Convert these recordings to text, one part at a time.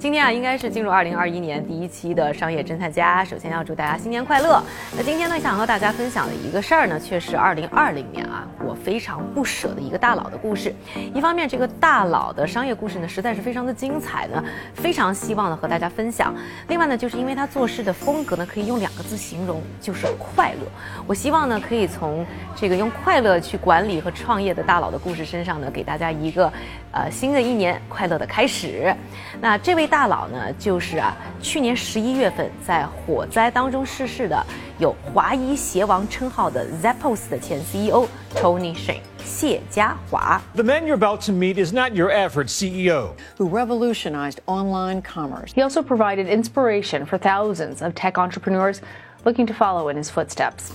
今天啊，应该是进入二零二一年第一期的商业侦探家。首先要祝大家新年快乐。那今天呢，想和大家分享的一个事儿呢，却是二零二零年啊，我非常不舍的一个大佬的故事。一方面，这个大佬的商业故事呢，实在是非常的精彩呢，非常希望呢和大家分享。另外呢，就是因为他做事的风格呢，可以用两个字形容，就是快乐。我希望呢，可以从这个用快乐去管理和创业的大佬的故事身上呢，给大家一个呃新的一年快乐的开始。那这位。大佬呢，就是啊，去年十一月份在火灾当中逝世的，有华裔鞋王称号的 Zappos 的前 CEO Tony Hsieh 谢家华。The man you're about to meet is not your average CEO who revolutionized online commerce. He also provided inspiration for thousands of tech entrepreneurs looking to follow in his footsteps.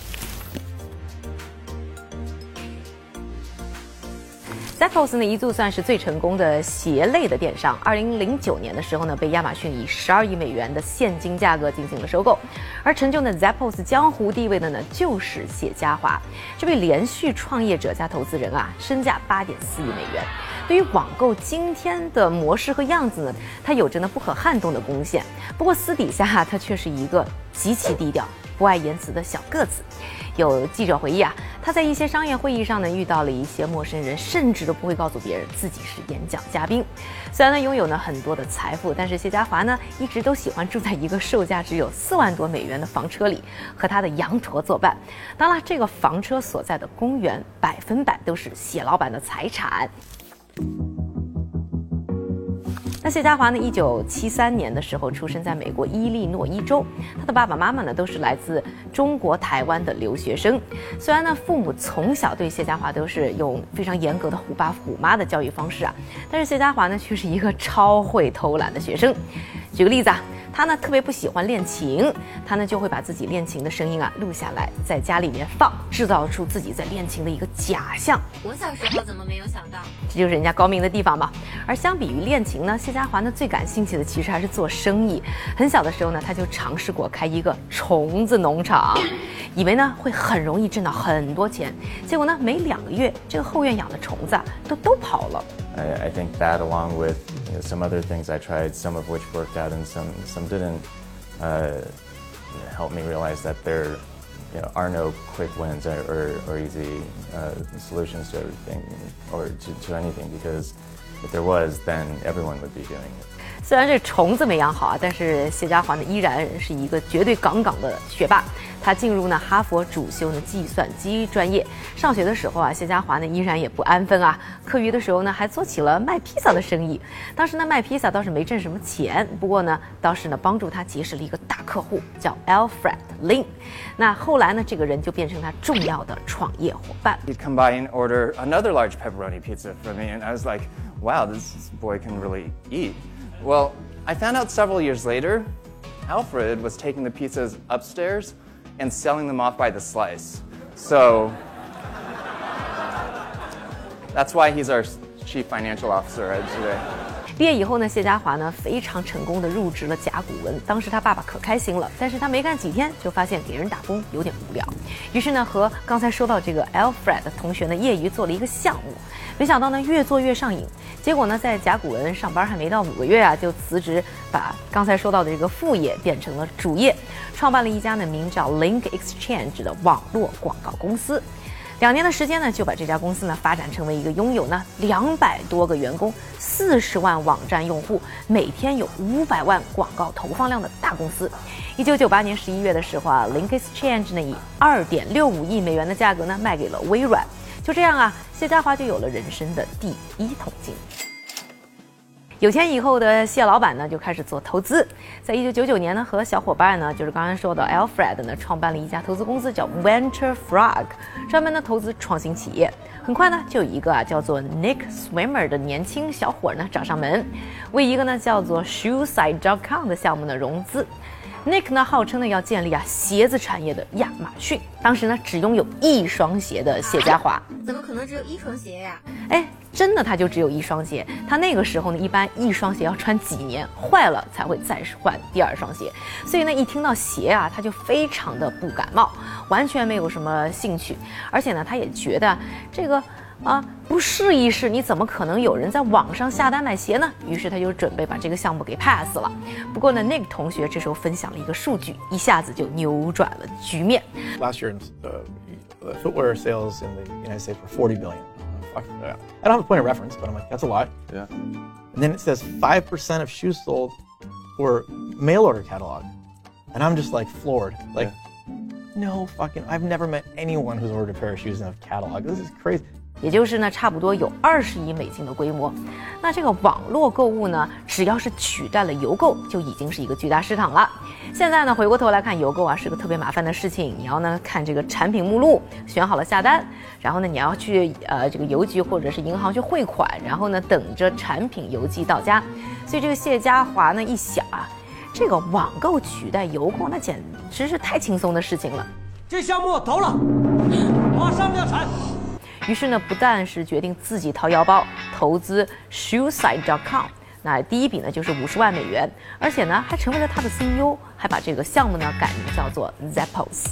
Zappos 呢一度算是最成功的鞋类的电商。二零零九年的时候呢，被亚马逊以十二亿美元的现金价格进行了收购。而成就呢 Zappos 江湖地位的呢，就是谢家华这位连续创业者加投资人啊，身价八点四亿美元。对于网购今天的模式和样子呢，他有着呢不可撼动的贡献。不过私底下他却是一个极其低调。不爱言辞的小个子，有记者回忆啊，他在一些商业会议上呢遇到了一些陌生人，甚至都不会告诉别人自己是演讲嘉宾。虽然呢拥有呢很多的财富，但是谢家华呢一直都喜欢住在一个售价只有四万多美元的房车里，和他的羊驼作伴。当然，这个房车所在的公园百分百都是谢老板的财产。那谢家华呢？一九七三年的时候出生在美国伊利诺伊州，他的爸爸妈妈呢都是来自中国台湾的留学生。虽然呢父母从小对谢家华都是用非常严格的虎爸虎妈的教育方式啊，但是谢家华呢却是一个超会偷懒的学生。举个例子啊。他呢特别不喜欢练琴，他呢就会把自己练琴的声音啊录下来，在家里面放，制造出自己在练琴的一个假象。我小时候怎么没有想到？这就是人家高明的地方嘛。而相比于练琴呢，谢家华呢最感兴趣的其实还是做生意。很小的时候呢，他就尝试过开一个虫子农场，以为呢会很容易挣到很多钱。结果呢，没两个月，这个后院养的虫子啊都都跑了。I, I think that, along with you know, some other things I tried, some of which worked out and some some didn't, uh, help me realize that there you know, are no quick wins or, or, or easy uh, solutions to everything or to, to anything because if there was, then everyone would be doing it. 虽然这虫子没养好啊，但是谢家华呢依然是一个绝对杠杠的学霸。他进入呢哈佛主修呢计算机专业。上学的时候啊，谢家华呢依然也不安分啊。课余的时候呢，还做起了卖披萨的生意。当时呢卖披萨倒是没挣什么钱，不过呢倒是呢帮助他结识了一个大客户，叫 Alfred Lin。那后来呢这个人就变成他重要的创业伙伴。He'd come by and order another large pepperoni pizza for me, and I was like, "Wow, this boy can really eat." Well, I found out several years later, Alfred was taking the pizzas upstairs and selling them off by the slice. So that's why he's our chief financial officer today. 毕业以后呢，谢家华呢非常成功的入职了甲骨文。当时他爸爸可开心了，但是他没干几天就发现给人打工有点无聊，于是呢和刚才说到这个 Alfred 同学呢业余做了一个项目，没想到呢越做越上瘾，结果呢在甲骨文上班还没到五个月啊就辞职，把刚才说到的这个副业变成了主业，创办了一家呢名叫 Link Exchange 的网络广告公司。两年的时间呢，就把这家公司呢发展成为一个拥有呢两百多个员工、四十万网站用户、每天有五百万广告投放量的大公司。一九九八年十一月的时候啊，Link Exchange 呢以二点六五亿美元的价格呢卖给了微软。就这样啊，谢家华就有了人生的第一桶金。有钱以后的谢老板呢，就开始做投资。在一九九九年呢，和小伙伴呢，就是刚才说的 Alfred 呢，创办了一家投资公司，叫 Venture Frog，专门呢投资创新企业。很快呢，就有一个啊叫做 Nick Swimmer 的年轻小伙呢找上门，为一个呢叫做 Shoeside.com 的项目呢融资。Nick 呢，号称呢要建立啊鞋子产业的亚马逊。当时呢，只拥有一双鞋的谢家华，怎么可能只有一双鞋呀？哎，真的，他就只有一双鞋。他那个时候呢，一般一双鞋要穿几年，坏了才会再换第二双鞋。所以呢，一听到鞋啊，他就非常的不感冒，完全没有什么兴趣。而且呢，他也觉得这个。啊，不试一试，你怎么可能有人在网上下单买鞋呢？于是他就准备把这个项目给 pass 了。不过呢，Nick 同学这时候分享了一个数据，一下子就扭转了局面。 Last year, uh, the footwear sales in the United States were 40 billion. Uh, fuck, uh, I don't have a point of reference, but I'm like, that's a lot. Yeah. And then it says 5% of shoes sold were mail order catalog. And I'm just like floored. Like, no fucking, I've never met anyone who's ordered a pair of shoes in a catalog. This is crazy. 也就是呢，差不多有二十亿美金的规模。那这个网络购物呢，只要是取代了邮购，就已经是一个巨大市场了。现在呢，回过头来看邮购啊，是个特别麻烦的事情。你要呢看这个产品目录，选好了下单，然后呢你要去呃这个邮局或者是银行去汇款，然后呢等着产品邮寄到家。所以这个谢家华呢一想啊，这个网购取代邮购，那简直是太轻松的事情了。这项目投了，马上量产。于是呢，不但是决定自己掏腰包投资 Shoeside.com，那第一笔呢就是五十万美元，而且呢还成为了他的 CEO，还把这个项目呢改名叫做 Zappos。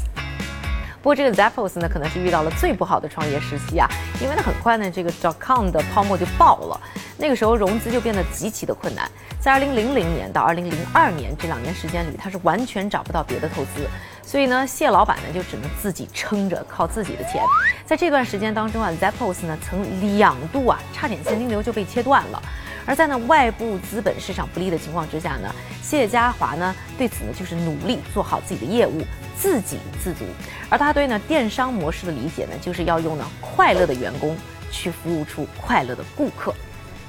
不过这个 Zappos 呢，可能是遇到了最不好的创业时期啊，因为呢很快呢这个 .com 的泡沫就爆了，那个时候融资就变得极其的困难。在2000年到2002年这两年时间里，他是完全找不到别的投资，所以呢谢老板呢就只能自己撑着，靠自己的钱。在这段时间当中啊，Zappos 呢曾两度啊差点现金流就被切断了。而在呢外部资本市场不利的情况之下呢，谢家华呢对此呢就是努力做好自己的业务，自给自足。而他对呢电商模式的理解呢，就是要用呢快乐的员工去服务出快乐的顾客。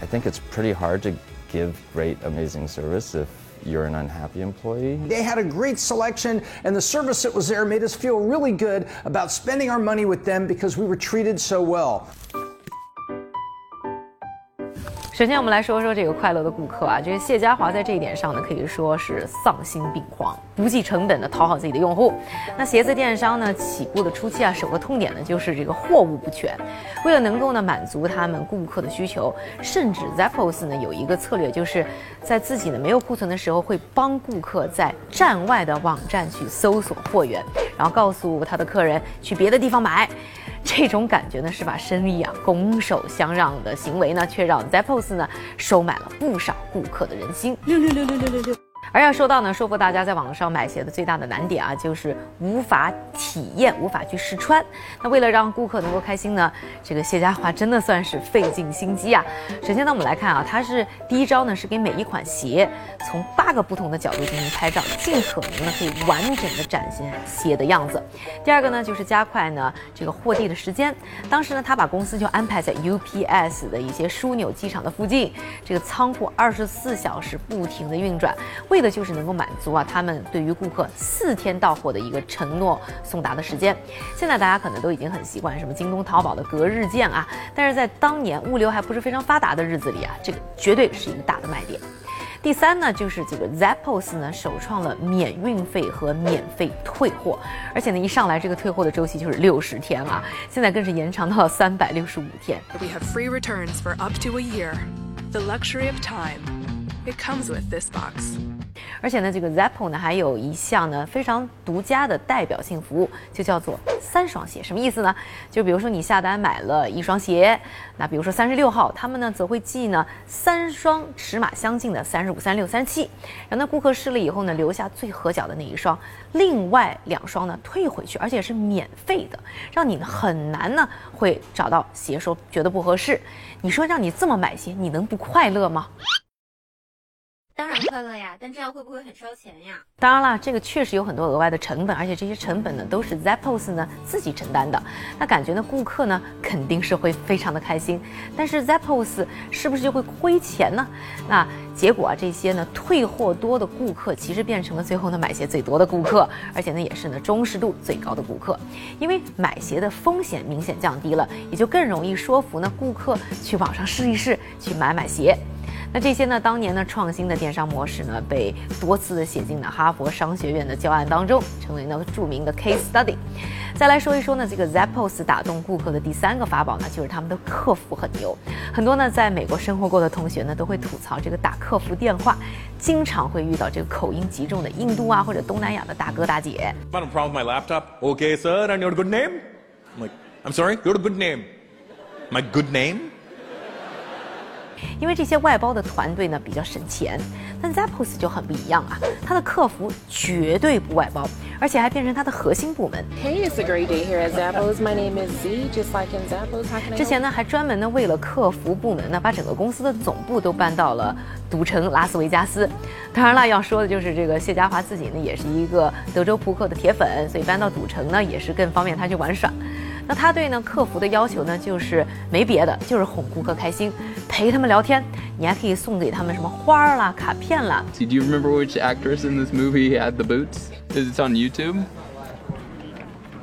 I think it's pretty hard to give great, amazing service you're an unhappy employee. They had a great selection, and the service that was there made us feel really good about spending our money with them because we were treated so well. 首先，我们来说说这个快乐的顾客啊，这个谢家华在这一点上呢，可以说是丧心病狂，不计成本的讨好自己的用户。那鞋子电商呢，起步的初期啊，首个痛点呢就是这个货物不全。为了能够呢满足他们顾客的需求，甚至 Zappos 呢有一个策略，就是在自己呢没有库存的时候，会帮顾客在站外的网站去搜索货源，然后告诉他的客人去别的地方买。这种感觉呢，是把生意啊拱手相让的行为呢，却让 Zappos 呢收买了不少顾客的人心。六六六六六六六。而要说到呢，说服大家在网上买鞋的最大的难点啊，就是无法体验，无法去试穿。那为了让顾客能够开心呢，这个谢家华真的算是费尽心机啊。首先呢，我们来看啊，他是第一招呢，是给每一款鞋从八个不同的角度进行拍照，尽可能呢可以完整的展现鞋的样子。第二个呢，就是加快呢这个货递的时间。当时呢，他把公司就安排在 UPS 的一些枢纽机场的附近，这个仓库二十四小时不停的运转，为的就是能够满足啊他们对于顾客四天到货的一个承诺送达的时间。现在大家可能都已经很习惯什么京东、淘宝的隔日件啊，但是在当年物流还不是非常发达的日子里啊，这个绝对是一个大的卖点。第三呢，就是这个 Zappos 呢首创了免运费和免费退货，而且呢一上来这个退货的周期就是六十天啊，现在更是延长到了三百六十五天。We have free returns for up to a year. The luxury of time. It comes with this box. 而且呢，这个 Zappo 呢还有一项呢非常独家的代表性服务，就叫做三双鞋。什么意思呢？就比如说你下单买了一双鞋，那比如说三十六号，他们呢则会寄呢三双尺码相近的三十五、三六、三七，然后呢顾客试了以后呢留下最合脚的那一双，另外两双呢退回去，而且是免费的，让你呢很难呢会找到鞋说觉得不合适。你说让你这么买鞋，你能不快乐吗？快乐呀，但这样会不会很烧钱呀？当然了，这个确实有很多额外的成本，而且这些成本呢都是 Zappos 呢自己承担的。那感觉呢，顾客呢肯定是会非常的开心，但是 Zappos 是不是就会亏钱呢？那结果啊，这些呢退货多的顾客，其实变成了最后呢买鞋最多的顾客，而且呢也是呢忠实度最高的顾客，因为买鞋的风险明显降低了，也就更容易说服呢顾客去网上试一试，去买买鞋。那这些呢，当年呢创新的电商模式呢，被多次的写进了哈佛商学院的教案当中，成为了著名的 case study。再来说一说呢，这个 Zappos 打动顾客的第三个法宝呢，就是他们的客服很牛。很多呢在美国生活过的同学呢，都会吐槽这个打客服电话，经常会遇到这个口音极重的印度啊或者东南亚的大哥大姐。Having a problem with my laptop? Okay, sir, and your good name? I'm like, I'm sorry, your good name. My good name? 因为这些外包的团队呢比较省钱，但 Zappos 就很不一样啊，它的客服绝对不外包，而且还变成它的核心部门。Hey, it's a great day here at Zappos. My name is Z, just like in Zappos. How can I 之前呢还专门呢为了客服部门呢，把整个公司的总部都搬到了赌城拉斯维加斯。当然了，要说的就是这个谢家华自己呢也是一个德州扑克的铁粉，所以搬到赌城呢也是更方便他去玩耍。那他对呢客服的要求呢，就是没别的，就是哄顾客开心，陪他们聊天。你还可以送给他们什么花儿啦、卡片啦。 Do you remember which actress in this movie had the boots? Is it on YouTube?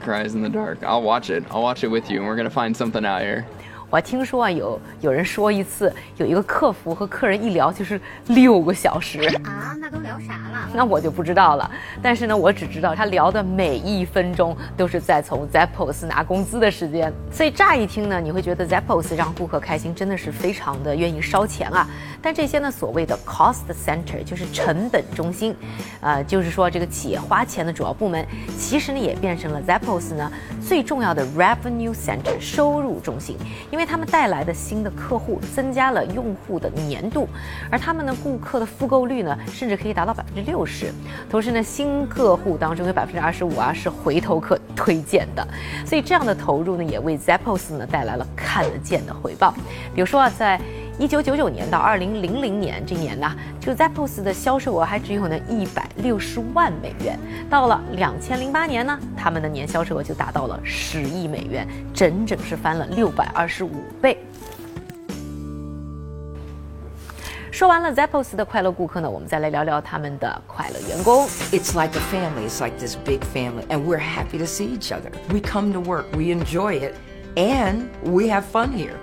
Cries in the dark. I'll watch it. I'll watch it with you, and we're gonna find something out here. 我还听说啊，有有人说一次，有一个客服和客人一聊就是六个小时。啊，那都聊啥了？那我就不知道了，但是呢，我只知道他聊的每一分钟都是在从 Zappos 拿工资的时间，所以乍一听呢，你会觉得 Zappos 让顾客开心真的是非常的愿意烧钱啊。但这些呢，所谓的 cost center 就是成本中心，呃，就是说这个企业花钱的主要部门，其实呢也变成了 Zappos 呢最重要的 revenue center 收入中心，因为为他们带来的新的客户增加了用户的粘度，而他们的顾客的复购率呢甚至可以达到百分之六十，同时呢新客户当中有百分之二十五啊是回头客推荐的，所以这样的投入呢也为 Zappos 呢带来了看得见的回报，比如说啊在。一九九九年到二零零零年这年呢，就 Zappos 的销售额还只有呢一百六十万美元。到了两千零八年呢，他们的年销售额就达到了十亿美元，整整是翻了六百二十五倍。说完了 Zappos 的快乐顾客呢，我们再来聊聊他们的快乐员工。It's like a family. It's like this big family, and we're happy to see each other. We come to work, we enjoy it, and we have fun here.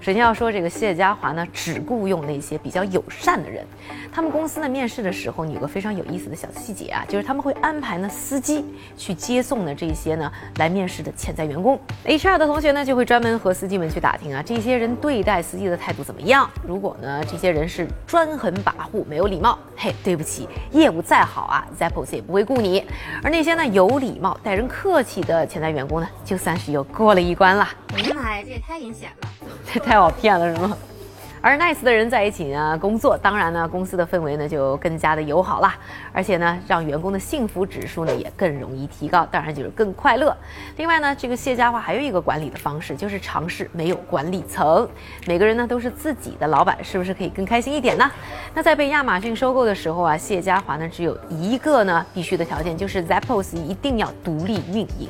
首先要说这个谢家华呢，只雇佣那些比较友善的人。他们公司呢面试的时候，有个非常有意思的小细节啊，就是他们会安排呢司机去接送呢这些呢来面试的潜在员工。HR 的同学呢就会专门和司机们去打听啊，这些人对待司机的态度怎么样。如果呢这些人是专横跋扈、没有礼貌，嘿，对不起，业务再好啊，Zappos 也不会雇你。而那些呢有礼貌、待人客气的潜在员工呢，就算是又过了一关了。我的妈呀，这也太阴险了！这太好骗了，是吗？而 nice 的人在一起呢工作，当然呢公司的氛围呢就更加的友好啦，而且呢让员工的幸福指数呢也更容易提高，当然就是更快乐。另外呢，这个谢家华还有一个管理的方式，就是尝试没有管理层，每个人呢都是自己的老板，是不是可以更开心一点呢？那在被亚马逊收购的时候啊，谢家华呢只有一个呢必须的条件，就是 Zappos 一定要独立运营。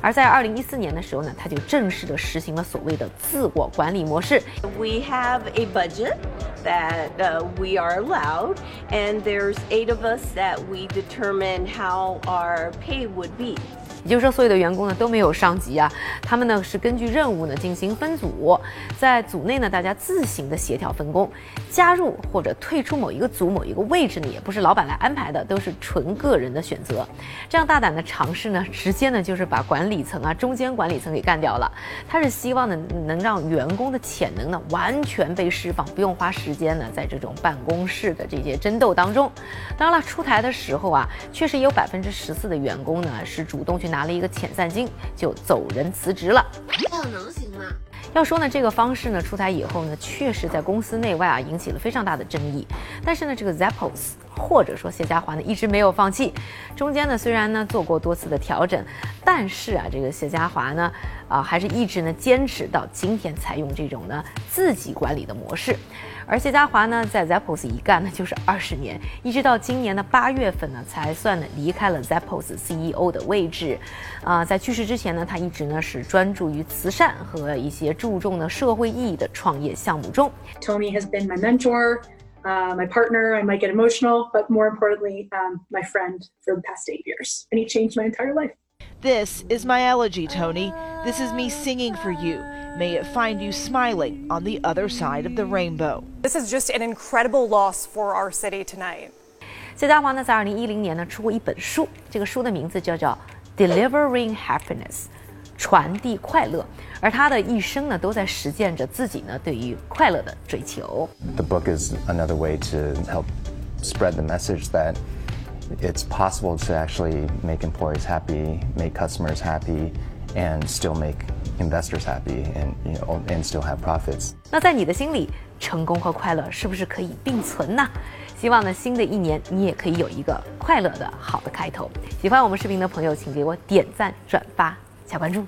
而在二零一四年的时候呢，他就正式的实行了所谓的自我管理模式。We have a budget that uh, we are allowed, and there's eight of us that we determine how our pay would be. 也就是说，所有的员工呢都没有上级啊，他们呢是根据任务呢进行分组，在组内呢大家自行的协调分工，加入或者退出某一个组某一个位置呢也不是老板来安排的，都是纯个人的选择。这样大胆的尝试呢，直接呢就是把管理层啊、中间管理层给干掉了。他是希望呢能让员工的潜能呢完全被释放，不用花时间呢在这种办公室的这些争斗当中。当然了，出台的时候啊，确实也有百分之十四的员工呢是主动去拿了一个遣散金就走人辞职了。这能行吗？要说呢，这个方式呢出台以后呢，确实在公司内外啊引起了非常大的争议。但是呢，这个 Zappos 或者说谢家华呢一直没有放弃。中间呢虽然呢做过多次的调整，但是啊这个谢家华呢啊还是一直呢坚持到今天采用这种呢自己管理的模式。而谢家华呢在 Zappos 一干呢就是二十年，一直到今年的八月份呢才算呢离开了 Zappos CEO 的位置。啊，在去世之前呢，他一直呢是专注于慈善和一些注重呢社会意义的创业项目中。Tony has been my mentor, uh, my partner. I might get emotional, but more importantly, um, my friend for the past eight years. And he changed my entire life. This is my elegy, Tony. This is me singing for you. May it find you smiling on the other side of the rainbow. This is just an incredible loss for our city tonight. 谢家华呢，在二零一零年呢出过一本书，这个书的名字叫叫《Delivering Happiness》，传递快乐。而他的一生呢，都在实践着自己呢对于快乐的追求。 The book is another way to help spread the message that it's possible to actually make employees happy, make customers happy, and still make investors happy and you know and still have profits. 那在你的心里，成功和快乐是不是可以并存呢？希望呢，新的一年你也可以有一个快乐的好的开头。喜欢我们视频的朋友，请给我点赞、转发、加关注。